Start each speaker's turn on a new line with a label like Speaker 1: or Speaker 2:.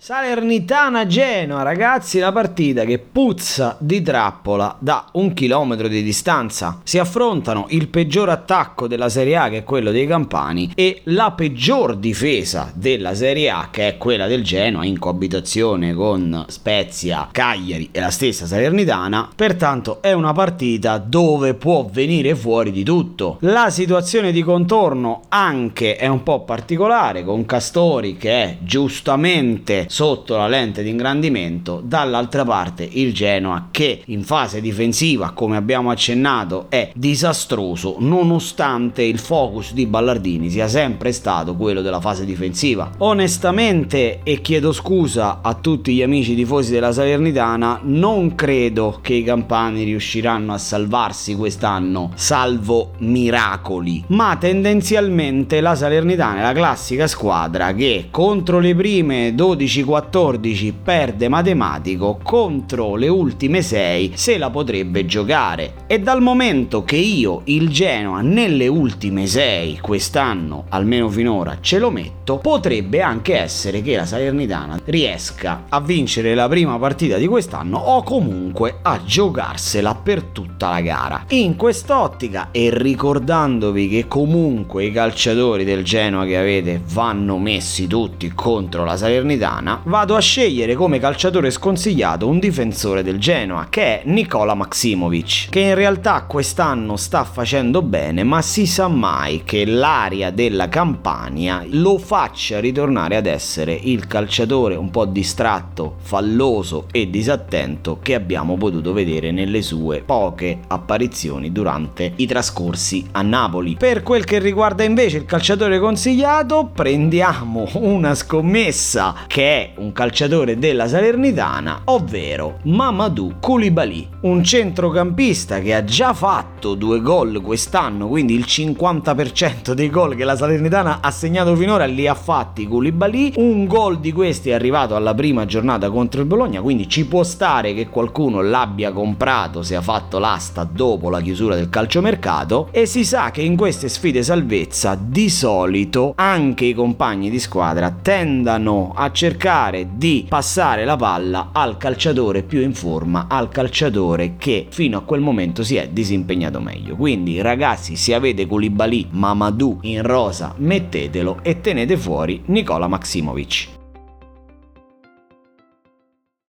Speaker 1: Salernitana Genoa, ragazzi, la partita che puzza di trappola da un chilometro di distanza. Si affrontano il peggior attacco della Serie A, che è quello dei Campani, e la peggior difesa della Serie A, che è quella del Genoa, in coabitazione con Spezia, Cagliari e la stessa Salernitana. Pertanto è una partita dove può venire fuori di tutto. La situazione di contorno anche è un po' particolare, con Castori che è giustamente sotto la lente di ingrandimento, dall'altra parte il Genoa che in fase difensiva, come abbiamo accennato, è disastroso nonostante il focus di Ballardini sia sempre stato quello della fase difensiva. Onestamente, e chiedo scusa a tutti gli amici tifosi della Salernitana, non credo che i campani riusciranno a salvarsi quest'anno, salvo miracoli, ma tendenzialmente la Salernitana è la classica squadra che contro le prime 12 14 perde matematico contro le ultime 6 se la potrebbe giocare. E dal momento che io il Genoa nelle ultime 6 quest'anno almeno finora ce lo metto potrebbe anche essere che la Salernitana riesca a vincere la prima partita di quest'anno o comunque a giocarsela per tutta la gara. In quest'ottica e ricordandovi che comunque i calciatori del Genoa che avete vanno messi tutti contro la Salernitana settimana vado a scegliere come calciatore sconsigliato un difensore del Genoa che è Nicola Maximovic, che in realtà quest'anno sta facendo bene, ma si sa mai che l'aria della Campania lo faccia ritornare ad essere il calciatore un po' distratto, falloso e disattento che abbiamo potuto vedere nelle sue poche apparizioni durante i trascorsi a Napoli. Per quel che riguarda invece il calciatore consigliato, prendiamo una scommessa che un calciatore della Salernitana, ovvero Mamadou Koulibaly, un centrocampista che ha già fatto due gol quest'anno, quindi il 50% dei gol che la Salernitana ha segnato finora li ha fatti Koulibaly, un gol di questi è arrivato alla prima giornata contro il Bologna, quindi ci può stare che qualcuno l'abbia comprato, sia fatto l'asta dopo la chiusura del calciomercato e si sa che in queste sfide salvezza di solito anche i compagni di squadra tendano a cercare cercare di passare la palla al calciatore più in forma, al calciatore che fino a quel momento si è disimpegnato meglio. Quindi ragazzi, se avete Koulibaly, Mamadou in rosa, mettetelo e tenete fuori Nicola Maximovic.